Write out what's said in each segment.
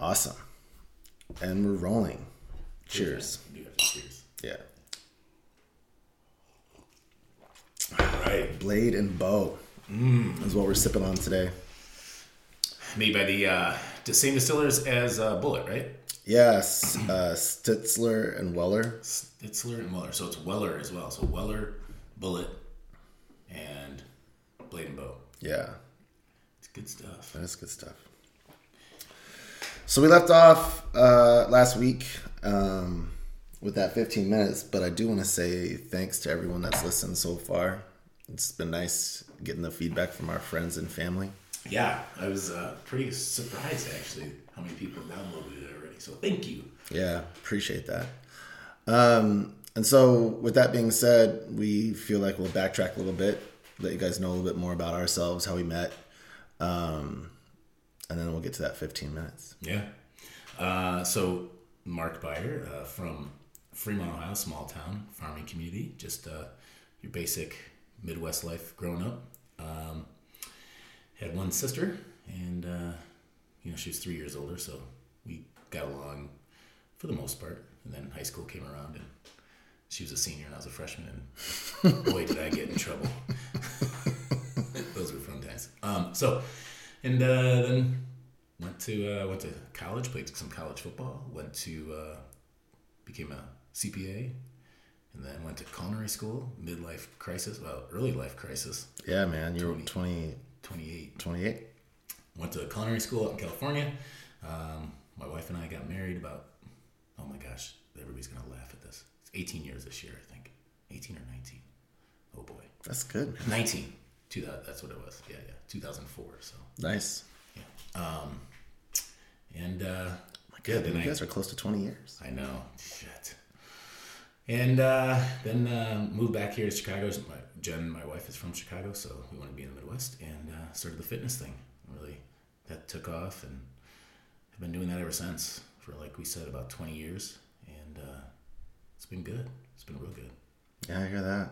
Awesome. And we're rolling. Cheers. You have to cheers. Yeah. All right. Blade and bow is what we're sipping on today. Made by the uh, the same distillers as uh, Bulleit, right? Yes, uh, Stitzel and Weller. Stitzel and Weller. So it's Weller as well. So Weller, Bulleit, and Blade and Bow. Yeah, It's good stuff. that is good stuff. So we left off uh, last week um, with that 15 minutes, but I do want to say thanks to everyone that's listened so far. It's been nice getting the feedback from our friends and family. Yeah, I was uh, pretty surprised actually how many people downloaded it already. So thank you. Yeah, appreciate that. Um, and so, with that being said, we feel like we'll backtrack a little bit, let you guys know a little bit more about ourselves, how we met, um, and then we'll get to that 15 minutes. Yeah. Uh, so Mark Byer uh, from Fremont, Ohio, small town farming community. Just uh, your basic Midwest life growing up. Um, had one sister, and uh, you know she was three years older, so we got along for the most part. And then high school came around, and she was a senior, and I was a freshman, and boy, did I get in trouble. Those were fun times. Um, so, and uh, then went to uh, went to college, played some college football. Went to uh, became a CPA, and then went to culinary school. Midlife crisis, well, early life crisis. Yeah, man, you're 20, 28. 28. Went to culinary school out in California. Um, my wife and I got married about oh my gosh, everybody's gonna laugh at this. It's 18 years this year, I think. 18 or 19. Oh boy, That's good. 19. Two, that's what it was. Yeah, yeah. 2004. So Nice. yeah. Um, and uh, My God, then you I- guys are close to 20 years. I know. Shit. And uh, then uh, moved back here to Chicago. My, Jen, my wife, is from Chicago, so we want to be in the Midwest, and uh, started the fitness thing. Really, that took off, and I've been doing that ever since for, like we said, about 20 years, and uh, it's been good. It's been real good. Yeah, I hear that.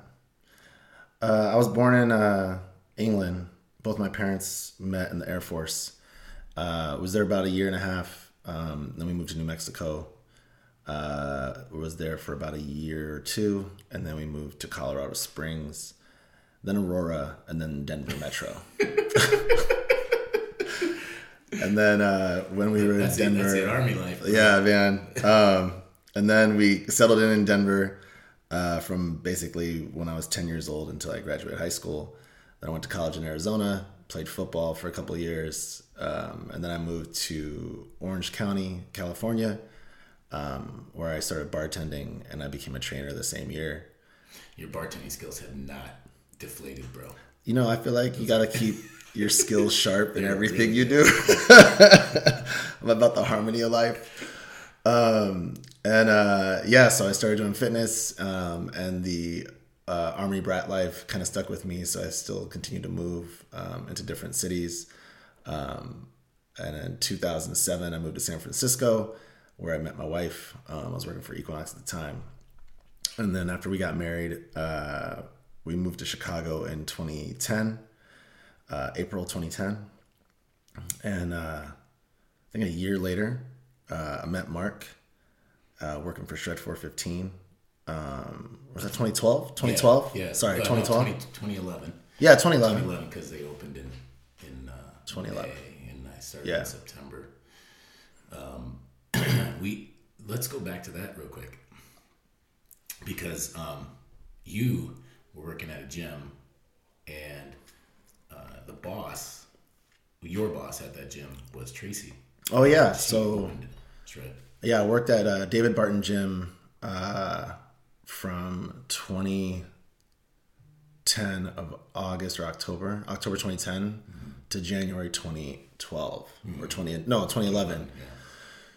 Uh, I was born in uh, England. Both my parents met in the Air Force. Uh, was there about a year and a half. Um, then we moved to New Mexico. Uh, was there for about a year or two, and then we moved to Colorado Springs, then Aurora, and then Denver Metro. and then uh, when we were in That's it. Denver, That's it. Army life. yeah, man. Um, and then we settled in in Denver uh, from basically when I was 10 years old until I graduated high school. Then I went to college in Arizona, played football for a couple years, um, and then I moved to Orange County, California, um, where I started bartending, and I became a trainer the same year. Your bartending skills have not deflated, bro. You know, I feel like you got to keep your skills sharp in everything really you do. I'm about the harmony of life. Um, and uh, yeah, so I started doing fitness, um, and the uh, Army brat life kind of stuck with me. So I still continue to move um, into different cities. Um, and in 2007, I moved to San Francisco, where I met my wife. Um, I was working for Equinox at the time. And then after we got married, uh, we moved to Chicago in 2010, uh, April 2010. And uh, I think a year later, uh, I met Mark uh, working for Shred 415. Um, was that 2012? 2012? Yeah. yeah. Sorry, Uh, no, 2012? 20, 2011. yeah, 2011. 2011 because they opened in in uh, 2011. May, and I started Yeah. in September. Um, we let's go back to that real quick because um, you were working at a gym and uh, the boss, your boss at that gym was Tracy. Oh, yeah. So, yeah, I worked at uh, David Barton Gym uh, from 2010 of August or October, October 2010 to January 2012 or 20, no, 2011.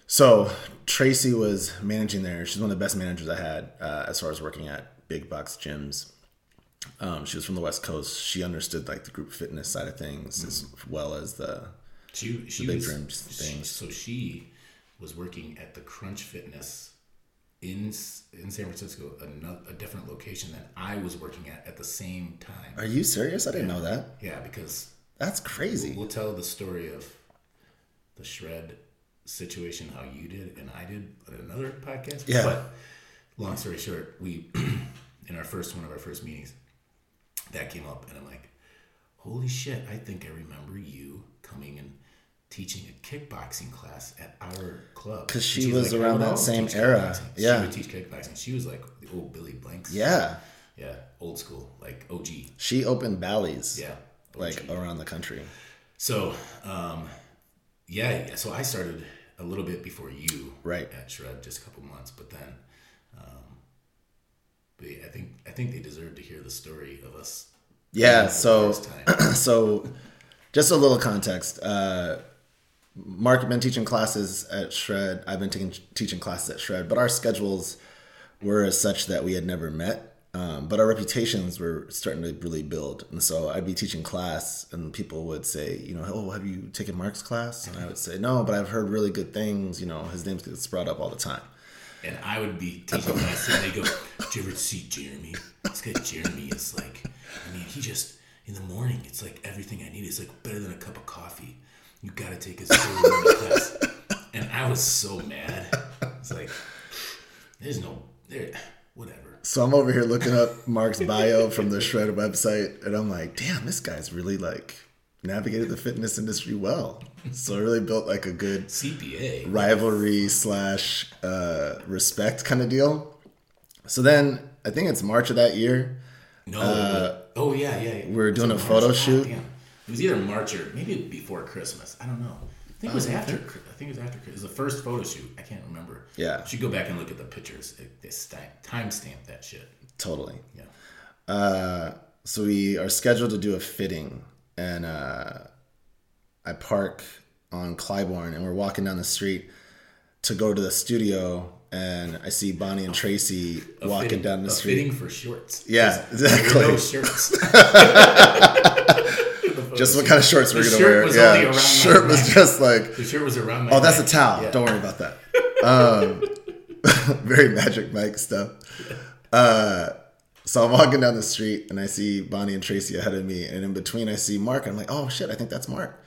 So Tracy was managing there. She's one of the best managers I had uh, as far as working at big box gyms. Um, she was from the West Coast. She understood like the group fitness side of things as well as the She, she big was, dream she- things. so she was working at the Crunch Fitness in in San Francisco, another, a different location than I was working at at the same time. Are you serious? I didn't know that. Yeah, because That's crazy. we'll tell the story of the shred situation how you did and I did another podcast. Yeah. But long story short, we in our first one of our first meetings, that came up, and I'm like, holy shit! I think I remember you coming and teaching a kickboxing class at our club because she was like, around that same era. Yeah. she would teach kickboxing. She was like the old Billy Blanks. Yeah. yeah, old school, like OG. She opened Bally's. Yeah, OG. Like around the country. So, um, yeah, yeah, so I started a little bit before you, Right. at Shred, just a couple months, but then, um, but yeah, I think I think they deserve to hear the story of us. Yeah. So so just a little context. Uh, Mark had been teaching classes at Shred. I've been taking, teaching classes at Shred, but our schedules were such that we had never met. Um, but our reputations were starting to really build, and so I'd be teaching class, and people would say, you know, oh, have you taken Mark's class? And I would say, no, but I've heard really good things. You know, his name gets brought up all the time. and I would be teaching class, and they go, "Did you ever see Jeremy? This guy Jeremy is like, I mean, he just in the morning, it's like everything I need is like better than a cup of coffee. You got to take his early class." And I was so mad. It's like, there's no there, whatever. So I'm over here looking up Mark's bio from the Shred website, and I'm like, damn, this guy's really like navigated the fitness industry well. So it really built like a good CPA. rivalry slash uh, respect kind of deal. So then I think it's March of that year. No. oh yeah, yeah. yeah. We are doing a March? photo shoot. damn. It was either March or maybe before Christmas. I don't know. I think it was after. I think it was after. It was the first photo shoot. I can't remember. Yeah. You should go back and look at the pictures. It, they stamp, timestamp that shit. Totally. Yeah. Uh, so we are scheduled to do a fitting, and uh, I park on Clybourn, and we're walking down the street to go to the studio, and I see Bonnie and Tracy A walking fitting, down the a street. fitting for shorts. Yeah, were no exactly. shirts. Just what kind of shorts we're gonna shirt wear? was only yeah, around my shirt was neck. just like, The shirt was around my. oh, that's a towel. Yeah. Don't worry about that. Um, very Magic Mike stuff. Uh, so I'm walking down the street and I see Bonnie and Tracy ahead of me, and in between I see Mark. And I'm like, oh shit, I think that's Mark.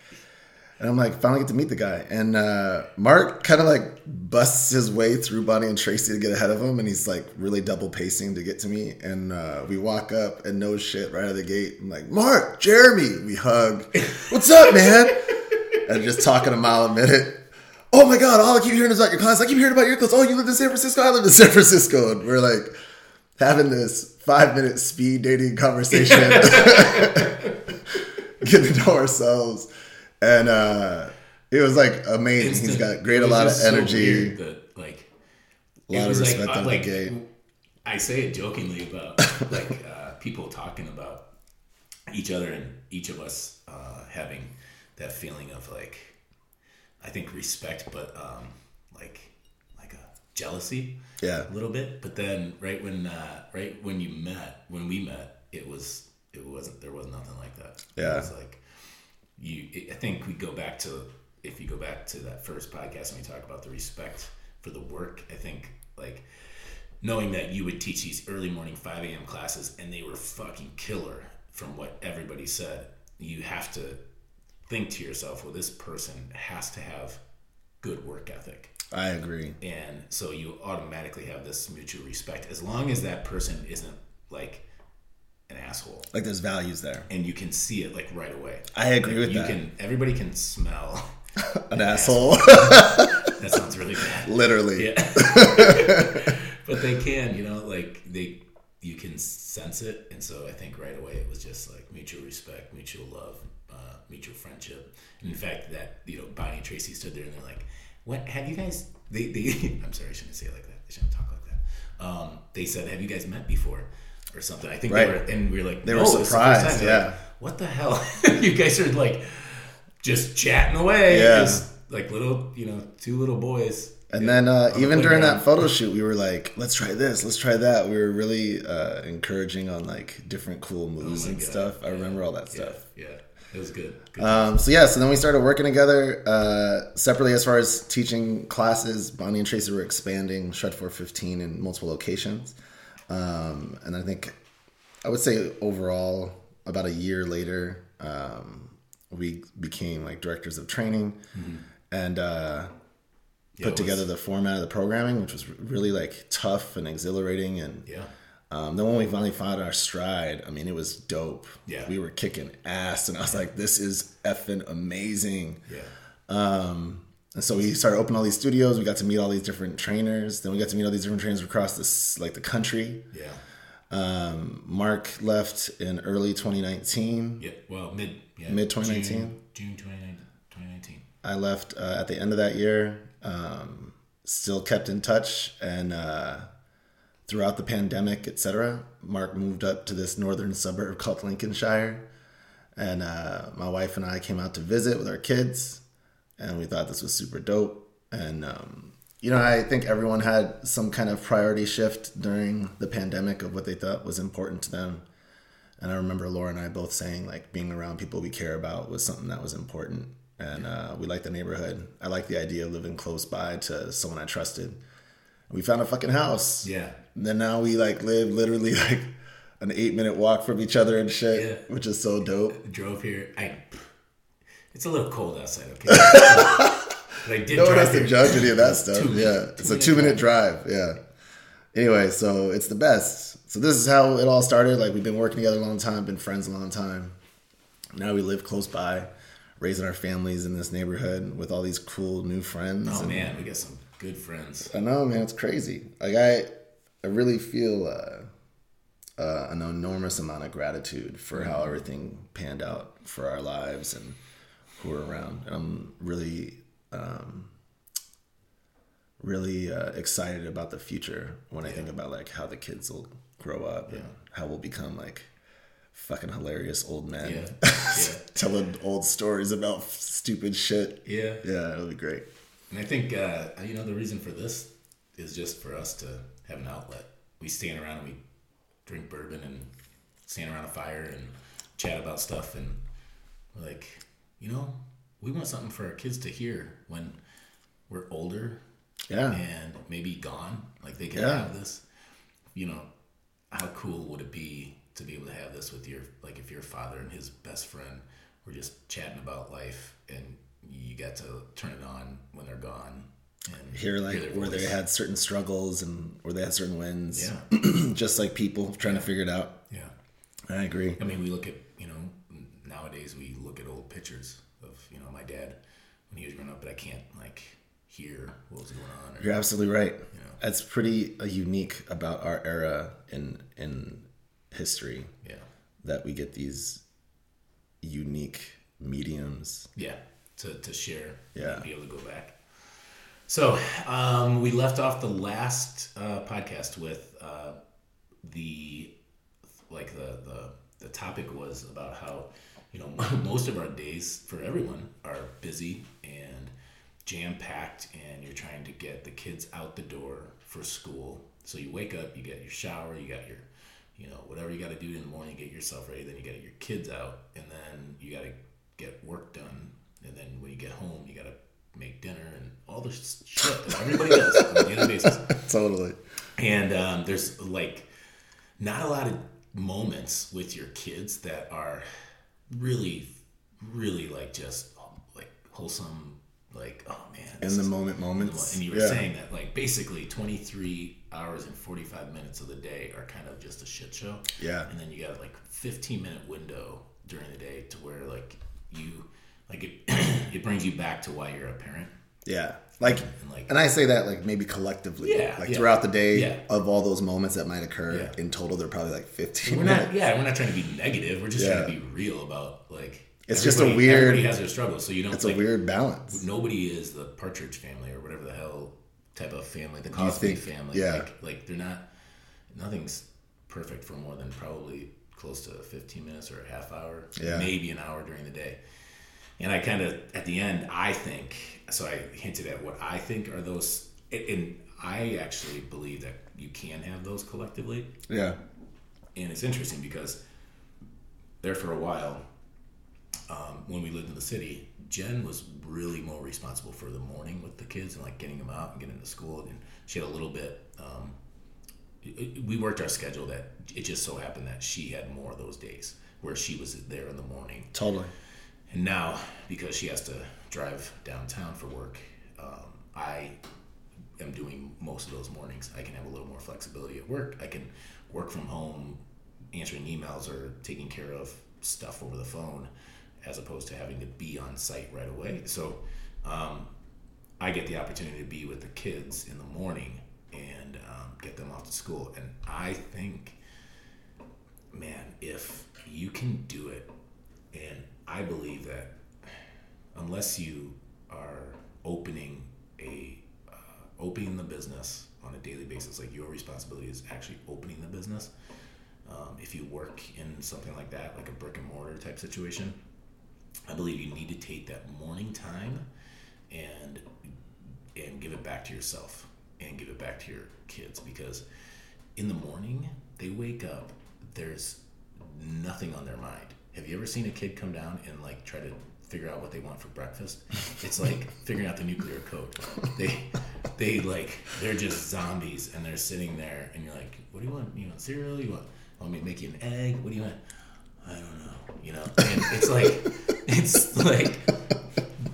And I'm like, finally get to meet the guy. And uh, Mark kind of like busts his way through Bonnie and Tracy to get ahead of him, and he's like really double pacing to get to me. And uh, we walk up and no shit right out of the gate. I'm like, Mark, Jeremy. We hug. What's up, man? and just talking a mile a minute. Oh my god, all I keep hearing is about your class. I keep hearing about your class. Oh, you live in San Francisco? I live in San Francisco. And we're like having this five minute speed dating conversation, getting to know ourselves. And uh it was like amazing. He's got great, a lot of so energy, weird that, like, a lot of respect like, uh, on like the gate. I say it jokingly about like uh, people talking about each other and each of us uh, having that feeling of like I think respect, but um, like like a jealousy Yeah. a little bit. But then right when uh, right when you met, when we met, it was it wasn't there was nothing like that. Yeah. it was like you. It, I think we go back to if you go back to that first podcast and we talk about the respect for the work. I think like knowing that you would teach these early morning 5 a.m. classes and they were fucking killer from what everybody said, you have to think to yourself, well, this person has to have good work ethic. I agree. And so you automatically have this mutual respect as long as that person isn't like an asshole. Like there's values there. And you can see it like right away. I agree with you that. can everybody can smell. An asshole. that sounds really bad. Literally. Yeah. but they can, you know, like they you can sense it and so I think right away it was just like mutual respect, mutual love, uh, mutual friendship. And in fact that, you know, Bonnie and Tracy stood there and they're like, What have you guys they, they I'm sorry, I shouldn't say it like that. I shouldn't talk like that. Um, they said, Have you guys met before? Or something. I think Right. they were and we were like, They "No, were this is the first surprised, time." They're yeah. like, what the hell? you guys are like just chatting away. Yeah. Just like little, you know, two little boys. And then uh, even during that photo shoot, we were like, let's try this, let's try that. We were really uh, encouraging on like different cool moves Oh and God. stuff. I Yeah. remember all that Yeah, stuff. yeah, it was good. good. Um, so yeah, so then we started working together uh, separately as far as teaching classes. Bonnie and Tracy were expanding Shred 415 in multiple locations. Um, and I think I would say overall, about a year later, um, we became like directors of training. And uh, Yeah, put together was- the format of the programming, which was really like tough and exhilarating. And Yeah. um, then when we finally found our stride, I mean, it was dope. Yeah. we were kicking ass, and I was like, "This is effing amazing." Yeah. Um, and so we started opening all these studios. We got to meet all these different trainers. Then we got to meet all these different trainers across this like the country. Yeah. Um, Mark left in early 2019. Yeah. Well, mid yeah, Mid 2019? June, June 2019. 2019. I left uh, at the end of that year. Um, still kept in touch, and uh, throughout the pandemic, etc. Mark moved up to this northern suburb called Lincolnshire, and uh, my wife and I came out to visit with our kids, and we thought this was super dope. And um, you know, I think everyone had some kind of priority shift during the pandemic of what they thought was important to them. And I remember Laura and I both saying like being around people we care about was something that was important. And uh, we like the neighborhood. I like the idea of living close by to someone I trusted. We found a fucking house. Yeah. And then now we like live literally like an eight minute walk from each other and shit, Yeah. which is so dope. Drove here. I. It's a little cold outside. Okay. but I did No one has to judge any of that stuff. Two yeah, it's a two-minute two minute drive. Yeah. Anyway, so it's the best. So this is how it all started. Like we've been working together a long time, been friends a long time. Now we live close by, raising our families in this neighborhood with all these cool new friends. Oh and- man, we got some good friends. I know, man. It's crazy. Like I, I really feel uh, uh, an enormous amount of gratitude for how everything panned out for our lives and who we're around. And I'm really, um, really uh, excited about the future when I think about like how the kids will grow up and how we'll become like fucking hilarious old men Yeah. Yeah. telling old stories about stupid shit. Yeah. Yeah, it'll be great. And I think uh, you know the reason for this is just for us to have an outlet. We stand around and we drink bourbon and stand around a fire and chat about stuff and like, you know, we want something for our kids to hear when we're older Yeah. and maybe gone. Like they can Yeah. have this. You know, how cool would it be to be able to have this with your like if your father and his best friend were just chatting about life and you got to turn it on when they're gone and hear like their where they had certain struggles and where they had certain wins. Yeah. just like people trying to figure it out. yeah. I agree. I mean, we look at you know nowadays we look at old pictures of you know my dad when he was growing up, but I can't like hear what was going on. Or, You're absolutely right. know. That's pretty uh, unique about our era in in history yeah, that we get these unique mediums. yeah, to to share. Yeah. and be able to go back. So um, we left off the last uh, podcast with uh, the like the, the the topic was about how you know most of our days for everyone are busy and jam packed, and you're trying to get the kids out the door for school. So you wake up, you get your shower, you got your you know whatever you got to do in the morning, get yourself ready. Then you got your kids out, and then you got to get work done, and then when you get home, you got to make dinner and all this shit that everybody does on a daily basis. Totally. And um, there's like not a lot of moments with your kids that are really, really like just um, like wholesome. Like oh man, In the is- moment moments. and you were Yeah. saying that like basically 23 hours and 45 minutes of the day are kind of just a shit show. Yeah. And then you got like 15 minute window during the day to where like you like it it brings you back to why you're a parent. Yeah. Like And like and I say that like maybe collectively. Yeah, Like yeah. throughout the day Yeah. of all those moments that might occur in total they're probably like 15 we're minutes. not yeah, we're not trying to be negative. We're just trying to be real about like It's just a weird- everybody has their struggles. So you don't It's like, a weird balance. nobody is the Partridge family or whatever the hell type of family, the Cosby family. yeah. Like, like they're not, nothing's perfect for more than probably close to 15 minutes or a half hour, Yeah. maybe an hour during the day. And I kind of, at the end, I think, so I hinted at what I think are those, and- I actually believe that you can have those collectively. Yeah. And it's interesting because there for a while, um, when we lived in the city, Jen was really more responsible for the morning with the kids and like getting them out and getting to school. And she had a little bit. Um, we worked our schedule that it just so happened that she had more of those days where she was there in the morning. Totally. And now, because she has to drive downtown for work, um, I am doing most of those mornings. I can have a little more flexibility at work. I can work from home, answering emails or taking care of stuff over the phone, as opposed to having to be on site right away. So um, I get the opportunity to be with the kids in the morning and um, get them off to school. And I think, man, if you can do it, and I believe that unless you are opening a uh, opening the business on a daily basis, like your responsibility is actually opening the business. Um, if you work in something like that, like a brick and mortar type situation, I believe you need to take that morning time and and give it back to yourself and give it back to your kids because in the morning they wake up there's nothing on their mind have you ever seen a kid come down and like try to figure out what they want for breakfast? It's like figuring out the nuclear code. They they like they're just zombies and they're sitting there and you're like what do you want? You want cereal? You want want me to make you an egg? What do you want? I don't know you know? And it's like it's like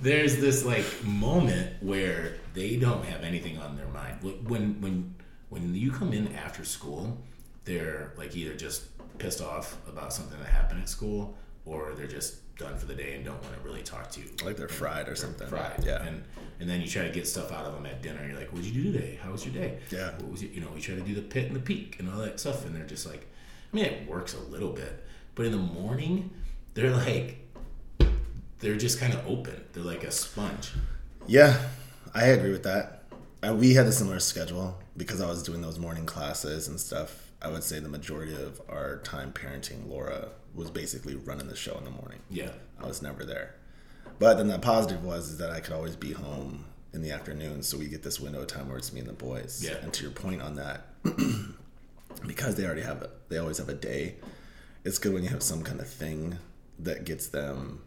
there's this like moment where they don't have anything on their mind. When when when you come in after school, they're like either just pissed off about something that happened at school, or they're just done for the day and don't want to really talk to you. Like they're fried or they're something. Fried. Yeah. And and then you try to get stuff out of them at dinner. You're like, "What'd you do today? How was your day? Yeah. What was it? You know, we try to do the pit and the peak and all that stuff, and they're just like, I mean, it works a little bit, but in the morning, they're like, they're just kind of open. They're like a sponge. Yeah, I agree with that. And we had a similar schedule because I was doing those morning classes and stuff. I would say the majority of our time parenting Laura was basically running the show in the morning. Yeah. I was never there. But then the positive was is that I could always be home in the afternoon, so we get this window of time where it's me and the boys. Yeah. And to your point on that, because they already have a, they always have a day. It's good when you have some kind of thing that gets them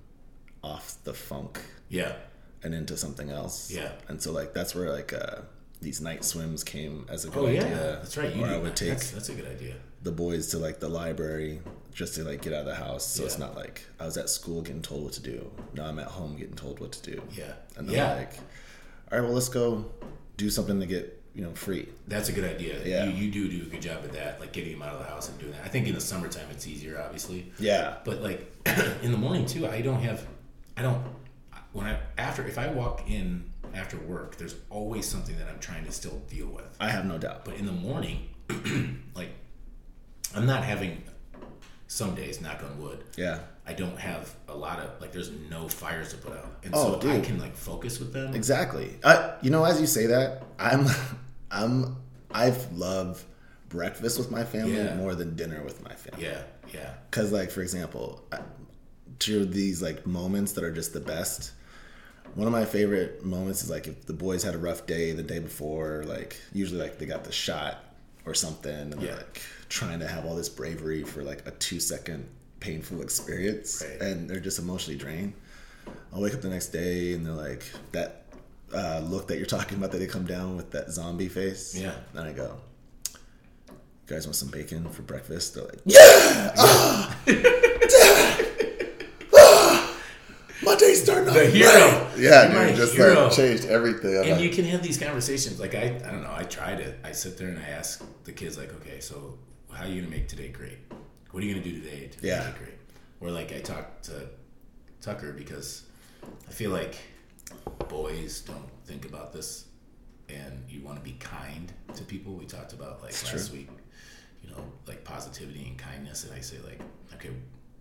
off the funk Yeah. and into something else. Yeah. And so like that's where like uh these night swims came as a good Oh yeah, idea. that's right. You Or I would take That's, that's a good idea. the boys to like the library just to like get out of the house. So it's not like I was at school getting told what to do. Now I'm at home getting told what to do. Yeah. And then Yeah. like, all right, well let's go do something to get, you know, free. That's a good idea. Yeah. You, you do do a good job at that, like getting them out of the house and doing that. I think in the summertime it's easier, obviously. Yeah. But like in the morning too, I don't have, I don't, when I, after, if I walk in after work, there's always something that I'm trying to still deal with. I have no doubt. But in the morning, like I'm not having, some days, knock on wood, Yeah. I don't have a lot of, like there's no fires to put out. And Oh, so I can like focus with them. Exactly. I, you know, as you say that, I'm, I'm, I've loved breakfast with my family Yeah. more than dinner with my family. Yeah. Yeah. Because, like, for example, I- to these like moments that are just the best. One of my favorite moments is like if the boys had a rough day the day before, like usually like they got the shot or something, and Yeah. like trying to have all this bravery for like a two second painful experience, Right. and they're just emotionally drained. I'll wake up the next day and they're like that uh, look that you're talking about that they come down with that zombie face. Yeah. Then I go, "You guys want some bacon for breakfast?" They're like, "Yeah." My day's starting off The hero. right. Yeah, You're my dude, just hero. like changed everything. I'm and like, you can have these conversations like I, I don't know i tried it i sit there and i ask the kids like okay so how are you gonna make today great what are you gonna do today to Yeah. make it great or like i talked to tucker because i feel like boys don't think about this and you want to be kind to people we talked about like last true. week you know like positivity and kindness and i say like okay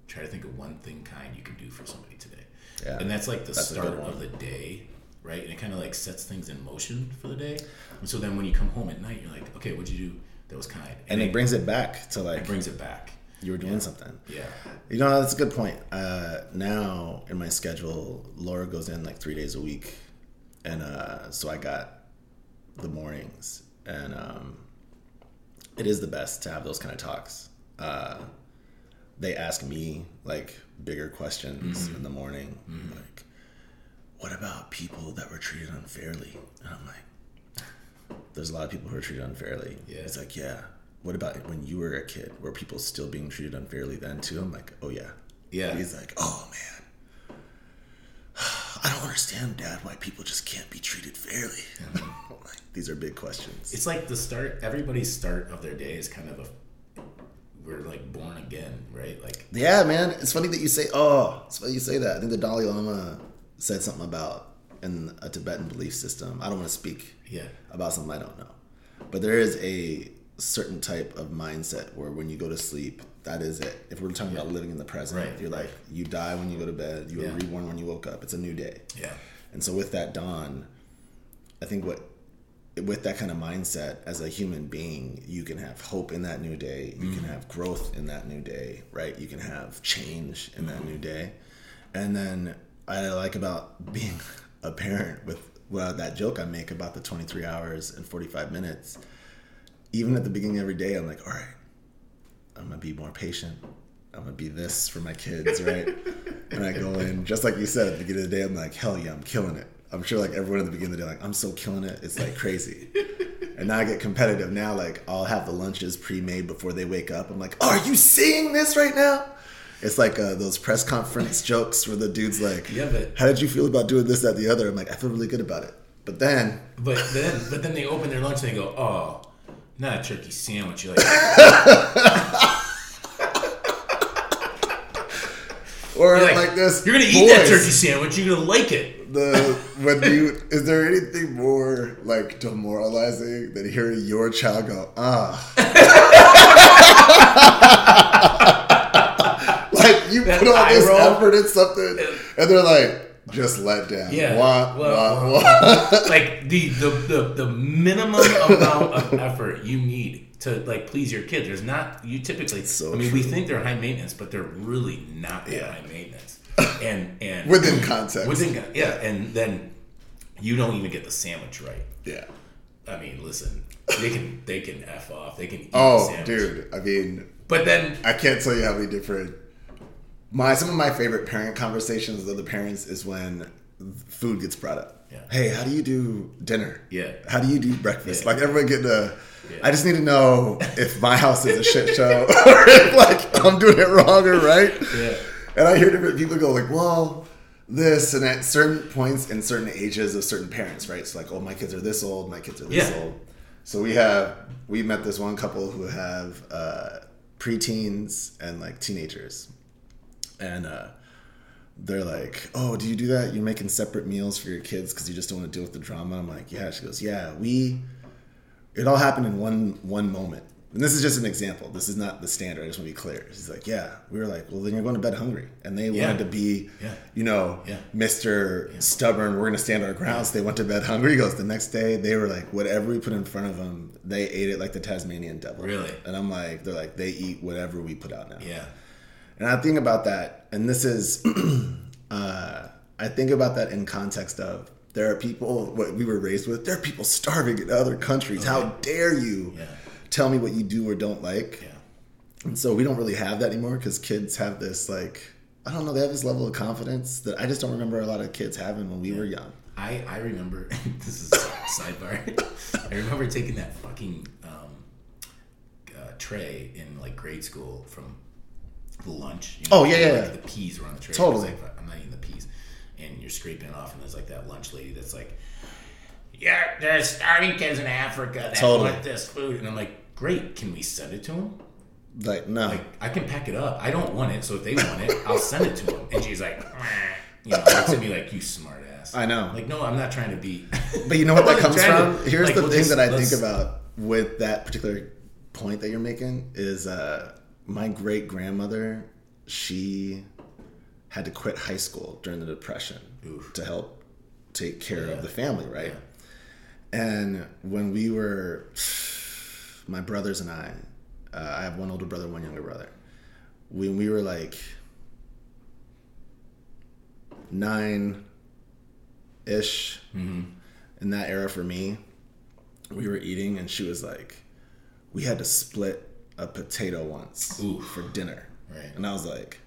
try to think of one thing kind you can do for somebody today Yeah. and that's like the That's start of the day right and it kind of like sets things in motion for the day and so then when you come home at night you're like okay what'd you do that was kind and it brings it back to like it brings it back you were doing something. yeah You know, that's a good point. Uh, now in my schedule, Laura goes in like three days a week, and uh, so I got the mornings, and um, it is the best to have those kind of talks. Uh, they ask me like bigger questions Mm-hmm. in the morning, like, "What about people that were treated unfairly?" And I'm like, "There's a lot of people who are treated unfairly." Yeah. It's like, yeah. What about when you were a kid? Were people still being treated unfairly then too? I'm like, oh yeah. yeah He's like, oh man, I don't understand, Dad, why people just can't be treated fairly. I'm like, These are big questions. It's like the start. Everybody's start of their day is kind of a. We're like born again, right? Like Yeah, man. It's funny that you say, oh, it's funny you say that. I think the Dalai Lama said something about in a Tibetan belief system. I don't want to speak yeah, about something I don't know. But there is a certain type of mindset where when you go to sleep, that is it. If we're talking about living in the present, Right, you're like, you die when you go to bed, you Yeah. reborn when you woke up. It's a new day. yeah, And so with that dawn, I think what with that kind of mindset as a human being, you can have hope in that new day. You can mm-hmm. have growth in that new day, right? You can have change in that new mm-hmm. day. And then I like about being a parent with well, that joke I make about the 23 hours and 45 minutes. Even at the beginning of every day, I'm like, all right, I'm gonna be more patient. I'm gonna be this for my kids, right? and I go in just like you said at the beginning of the day. I'm like, hell yeah, I'm killing it. I'm sure like everyone at the beginning of the day, like I'm so killing it. It's like crazy. and now I get competitive. Now like I'll have the lunches pre-made before they wake up. I'm like, oh, are you seeing this right now? It's like uh, those press conference jokes where the dude's like, Yeah, but- how did you feel about doing this, that, the other? I'm like, I feel really good about it. But then but then but then they open their lunch and they go, oh, not a turkey sandwich. You're like, or like, like, this, You're gonna eat that turkey sandwich. You're gonna like it. The when you is there anything more like demoralizing than hearing your child go ah like you That put all this roll. effort in something and they're like just let down Yeah. wah, Well, wah, wah. like the, the the the minimum amount of effort you need to like please your kids. There's not you typically. so I mean, we think they're high maintenance, but they're really not Yeah. high maintenance. And and within context within yeah, and then you don't even get the sandwich right. yeah I mean, listen, they can they can f off. They can oh sandwich. dude I mean But then I can't tell you how many different my some of my favorite parent conversations with other parents is when food gets brought up. Yeah. Hey, how do you do dinner? Yeah. How do you do breakfast? Yeah. Like everyone getting a Yeah. I just need to know if my house is a shit show or if like I'm doing it wrong or right. Yeah. And I hear different people go like, well, this and at certain points in certain ages of certain parents, right? So like, oh, my kids are this old, my kids are this Yeah. old. So we have we met this one couple who have uh, preteens and like teenagers, and uh, they're like, "Oh, do you do that? You're making separate meals for your kids because you just don't want to deal with the drama." I'm like, "Yeah." She goes, "Yeah, we." It all happened in one one moment, and this is just an example. This is not the standard. I just want to be clear. He's like, "Yeah." We were like, "Well, then you're going to bed hungry," and they Yeah. wanted to be, Yeah. you know, Yeah. Mister Stubborn. We're going to stand our ground. So they went to bed hungry. He goes the next day. They were like, whatever we put in front of them, they ate it like the Tasmanian devil. Really? And I'm like, they're like, they eat whatever we put out now. Yeah. And I think about that, and this is, uh, I think about that in context of there are people what we were raised with. There are people starving in other countries. How dare you Yeah. Tell me what you do or don't like? Yeah. And so we don't really have that anymore because kids have this like I don't know they have this level of confidence that I just don't remember a lot of kids having when we were young. I, I remember this is a sidebar. I remember taking that fucking um, uh, tray in like grade school from the lunch. You Oh, yeah, yeah, like yeah. The peas were on the tray. Totally. Like, I'm not eating the peas, and you're scraping it off, and there's like that lunch lady that's like, "Yeah, there's starving kids in Africa that Totally. want this food," and I'm like, "Great, can we send it to him? Like no, Like I can pack it up. I don't want it, so if they want it, I'll send it to them. And she's like, "Meh." you know, looks at me like you smart ass. I know. Like, no, I'm not trying to be. But you know what that comes from? to- Here's like, the we'll thing just- that I think about with that particular point that you're making is uh, my great grandmother. She had to quit high school during the depression Oof. to help take care Yeah. of the family, right? Yeah. And when we were, my brothers and I, uh, I have one older brother, one younger brother. When we were like nine ish, Mm-hmm. in that era for me, we were eating and she was like, we had to split a potato once for dinner. Right. And I was like,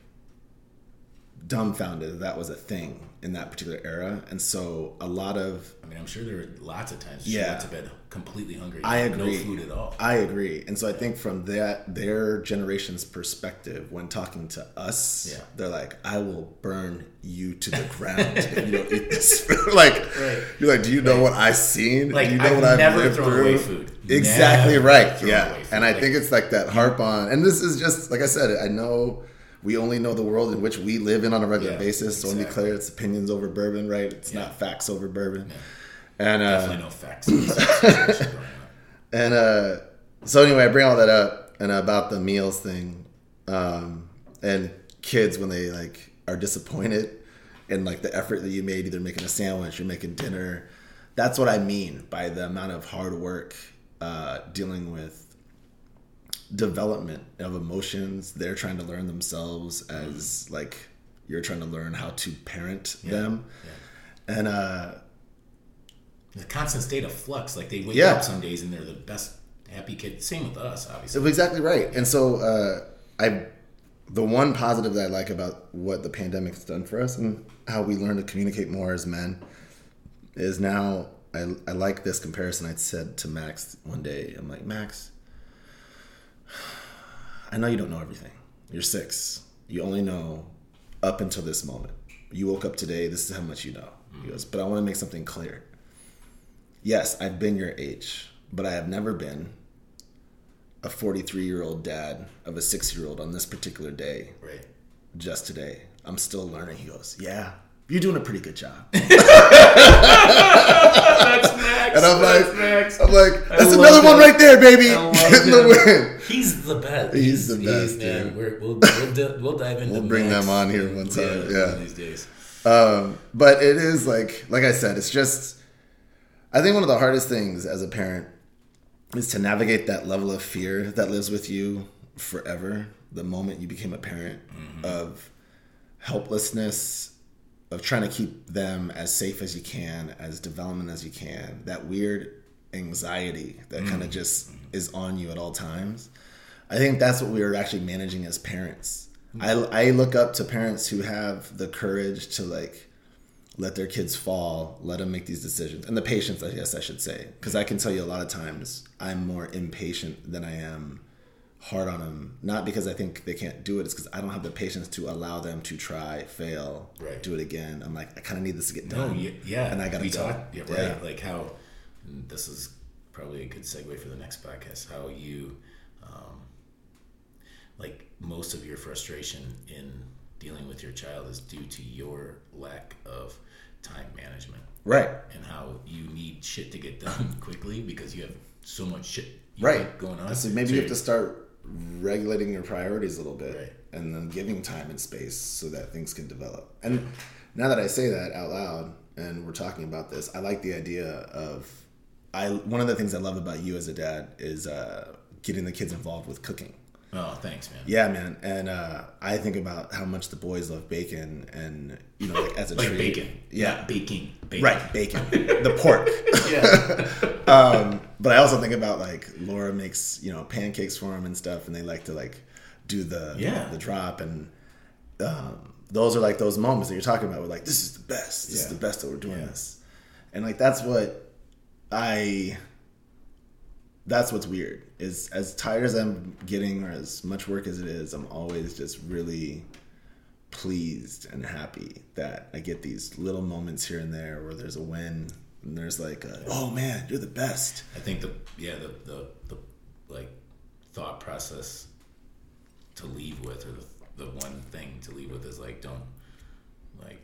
dumbfounded that that was a thing in that particular era, and so a lot of I mean, I'm sure there were lots of times Yeah. went to bed completely hungry. I agree. No food at all. I agree. And so I think from that their generation's perspective, when talking to us, Yeah. they're like, I will burn you to the ground if you don't eat this food. like Right. you're like, Do you know what I've seen? Like, Do you know I've what I've never lived thrown through? away food. Exactly Never right. Yeah. And I Like- think it's like that harp on and this is just like I said, I know we only know the world in which we live in on a regular Yeah, basis. So let me be exactly. clear, it's opinions over bourbon, right? It's Yeah. not facts over bourbon. And uh Definitely no facts. in this situation growing up. and uh, so anyway, I bring all that up and about the meals thing, um, and kids when they like are disappointed in like the effort that you made, either making a sandwich or making dinner. That's what I mean by the amount of hard work uh, dealing with development of emotions. They're trying to learn themselves as like you're trying to learn how to parent them, and uh, The constant state of flux. Like they wake Yeah. up some days and they're the best happy kid. Same with us, obviously. Exactly right. And so uh, I, the one positive that I like about what the pandemic's done for us and how we learn to communicate more as men is now I, I like this comparison. I said to Max one day, I'm like Max, I know you don't know everything. You're six. You only know up until this moment. You woke up today. This is how much you know. He mm. goes, but I want to make something clear. Yes, I've been your age, but I have never been a 43 year old dad of a six year old on this particular day, Right. just today. I'm still learning. He goes, Yeah, you're doing a pretty good job. That's Max. And I'm That's like, Max. I'm like, that's another one right there, baby. The win. He's the best. He's the best, man, dude. We're, we'll we'll, di- we'll dive into. We'll bring Max them on here one time, yeah. of these days. Um, but it is like, like I said, it's just, I think one of the hardest things as a parent is to navigate that level of fear that lives with you forever. The moment you became a parent of helplessness, of trying to keep them as safe as you can, as development as you can, that weird anxiety that mm. kind of just is on you at all times. I think that's what we are actually managing as parents. Mm. I, I look up to parents who have the courage to like let their kids fall, let them make these decisions, and the patience, I guess I should say, because I can tell you a lot of times I'm more impatient than I am hard on them. Not because I think they can't do it, it's because I don't have the patience to allow them to try, fail, Right. do it again. I'm like, I kind of need this to get No, done. yeah, yeah. and I gotta we go. talked- yeah, right. Yeah. Like how this is probably a good segue for the next podcast. How you, um, like most of your frustration in dealing with your child is due to your lack of time management Right. and how you need shit to get done quickly because you have so much shit Right. going on. So maybe So you have to start regulating your priorities a little bit Right. and then giving time and space so that things can develop. And now that I say that out loud and we're talking about this, I like the idea of I one of the things I love about you as a dad is uh, getting the kids involved with cooking. Oh, thanks, man. Yeah, man. And uh, I think about how much the boys love bacon and you know like as a Like treat. bacon. Yeah. Baking. Bacon. Right, bacon. the pork. Yeah. um, but I also think about like Laura makes you know pancakes for them and stuff, and they like to like do the Yeah. the drop, and um, those are like those moments that you're talking about. We're like, this is the best. This Yeah. is the best that we're doing Yeah. this, and like that's what I. That's what's weird is as tired as I'm getting or as much work as it is, I'm always just really pleased and happy that I get these little moments here and there where there's a win and there's like, a, oh man, you're the best. I think the yeah the the, the like thought process to leave with or the, the one thing to leave with is like don't like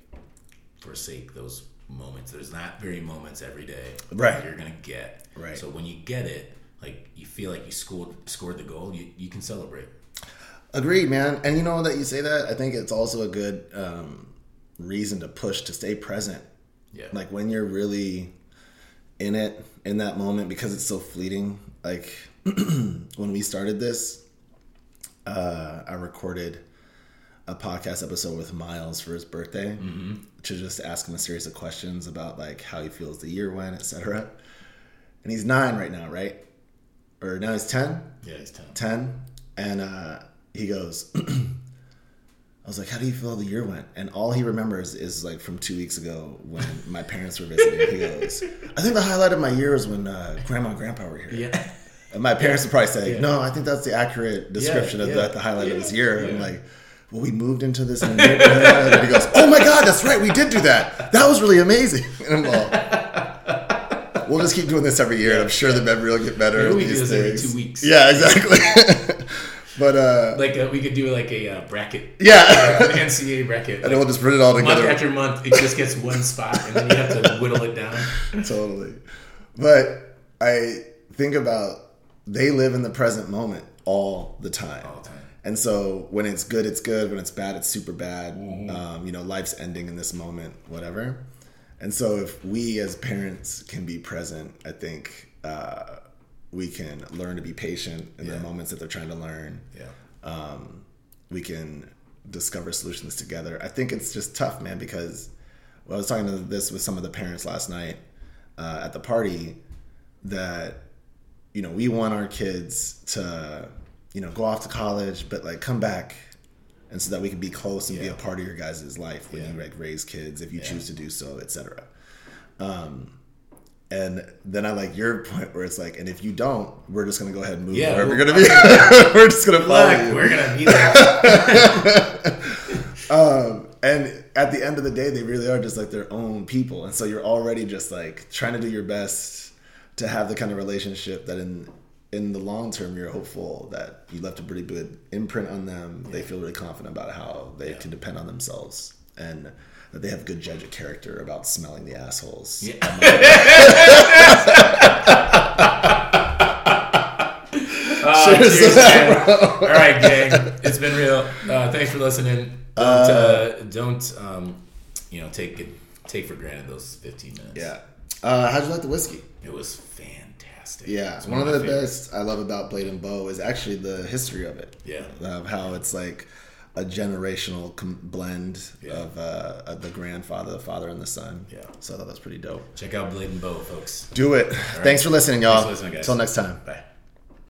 forsake those moments. There's not very moments every day Right. you're gonna get. Right. So when you get it, like you feel like you scored scored the goal, you, you can celebrate. Agreed, man. And you know that you say that, I think it's also a good um, reason to push to stay present. Yeah. Like when you're really in it in that moment because it's so fleeting. Like when we started this, uh, I recorded a podcast episode with Miles for his birthday to just ask him a series of questions about like how he feels the year went, etc. And he's nine right now, right? Or now he's ten. yeah, it's time. 10 and uh, he goes I was like, "How do you feel the year went?" And all he remembers is like from two weeks ago when my parents were visiting. He goes, "I think the highlight of my year was when uh, Grandma and Grandpa were here." Yeah. And my parents would probably say, Yeah. "No, I think that's the accurate description Yeah, of yeah, the, the highlight of yeah, his year." I'm like, "Well, we moved into this neighborhood," and he goes, "Oh my God, that's right, we did do that. That was really amazing." And I'm all, "We'll just keep doing this every year, and I'm sure the memory will get better." Maybe we these do this every two weeks. Yeah, exactly. but uh, Like uh, we could do like a uh, bracket, yeah, an NCAA bracket. and Like, then we'll just put it all together. month after month, it just gets one spot, and then you have to whittle it down. totally. But I think about they live in the present moment all the time. All the time. And so when it's good, it's good. When it's bad, it's super bad. Mm-hmm. Um, you know, life's ending in this moment, whatever. And so if we as parents can be present, I think uh, we can learn to be patient in Yeah. the moments that they're trying to learn. Yeah. Um, we can discover solutions together. I think it's just tough, man, because well, I was talking to this with some of the parents last night uh, at the party that you know we want our kids to you know go off to college, but like come back. And so that we can be close and be a part of your guys' life when Yeah. you like raise kids, if you Yeah. choose to do so, etc. Um, and then I like your point where it's like, and if you don't, we're just gonna go ahead and move Yeah, wherever well, you're gonna be. we're just gonna follow Look, you. we're gonna be there. Um, and at the end of the day, they really are just like their own people, and so you're already just like trying to do your best to have the kind of relationship that in in the long term you're hopeful that you left a pretty good imprint on them. They feel really confident about how they can depend on themselves and that they have a good judge of character about smelling the assholes. Yeah. Uh, Cheers to. All right, gang. It's been real. Uh, thanks for listening. Don't, uh, don't um, you know, take it, take for granted those 15 minutes. Yeah. Uh, how'd you like the whiskey? It was fantastic. Yeah, It's one, of my the favorites. best I love about Blade and Bow is actually the history of it. Yeah. of how it's like a generational com- blend Yeah. of, uh, of the grandfather, the father, and the son. Yeah. so I thought that was pretty dope. Check out Blade and Bow, folks. Do it. Thanks for listening, y'all. Thanks for. Until next time. Bye.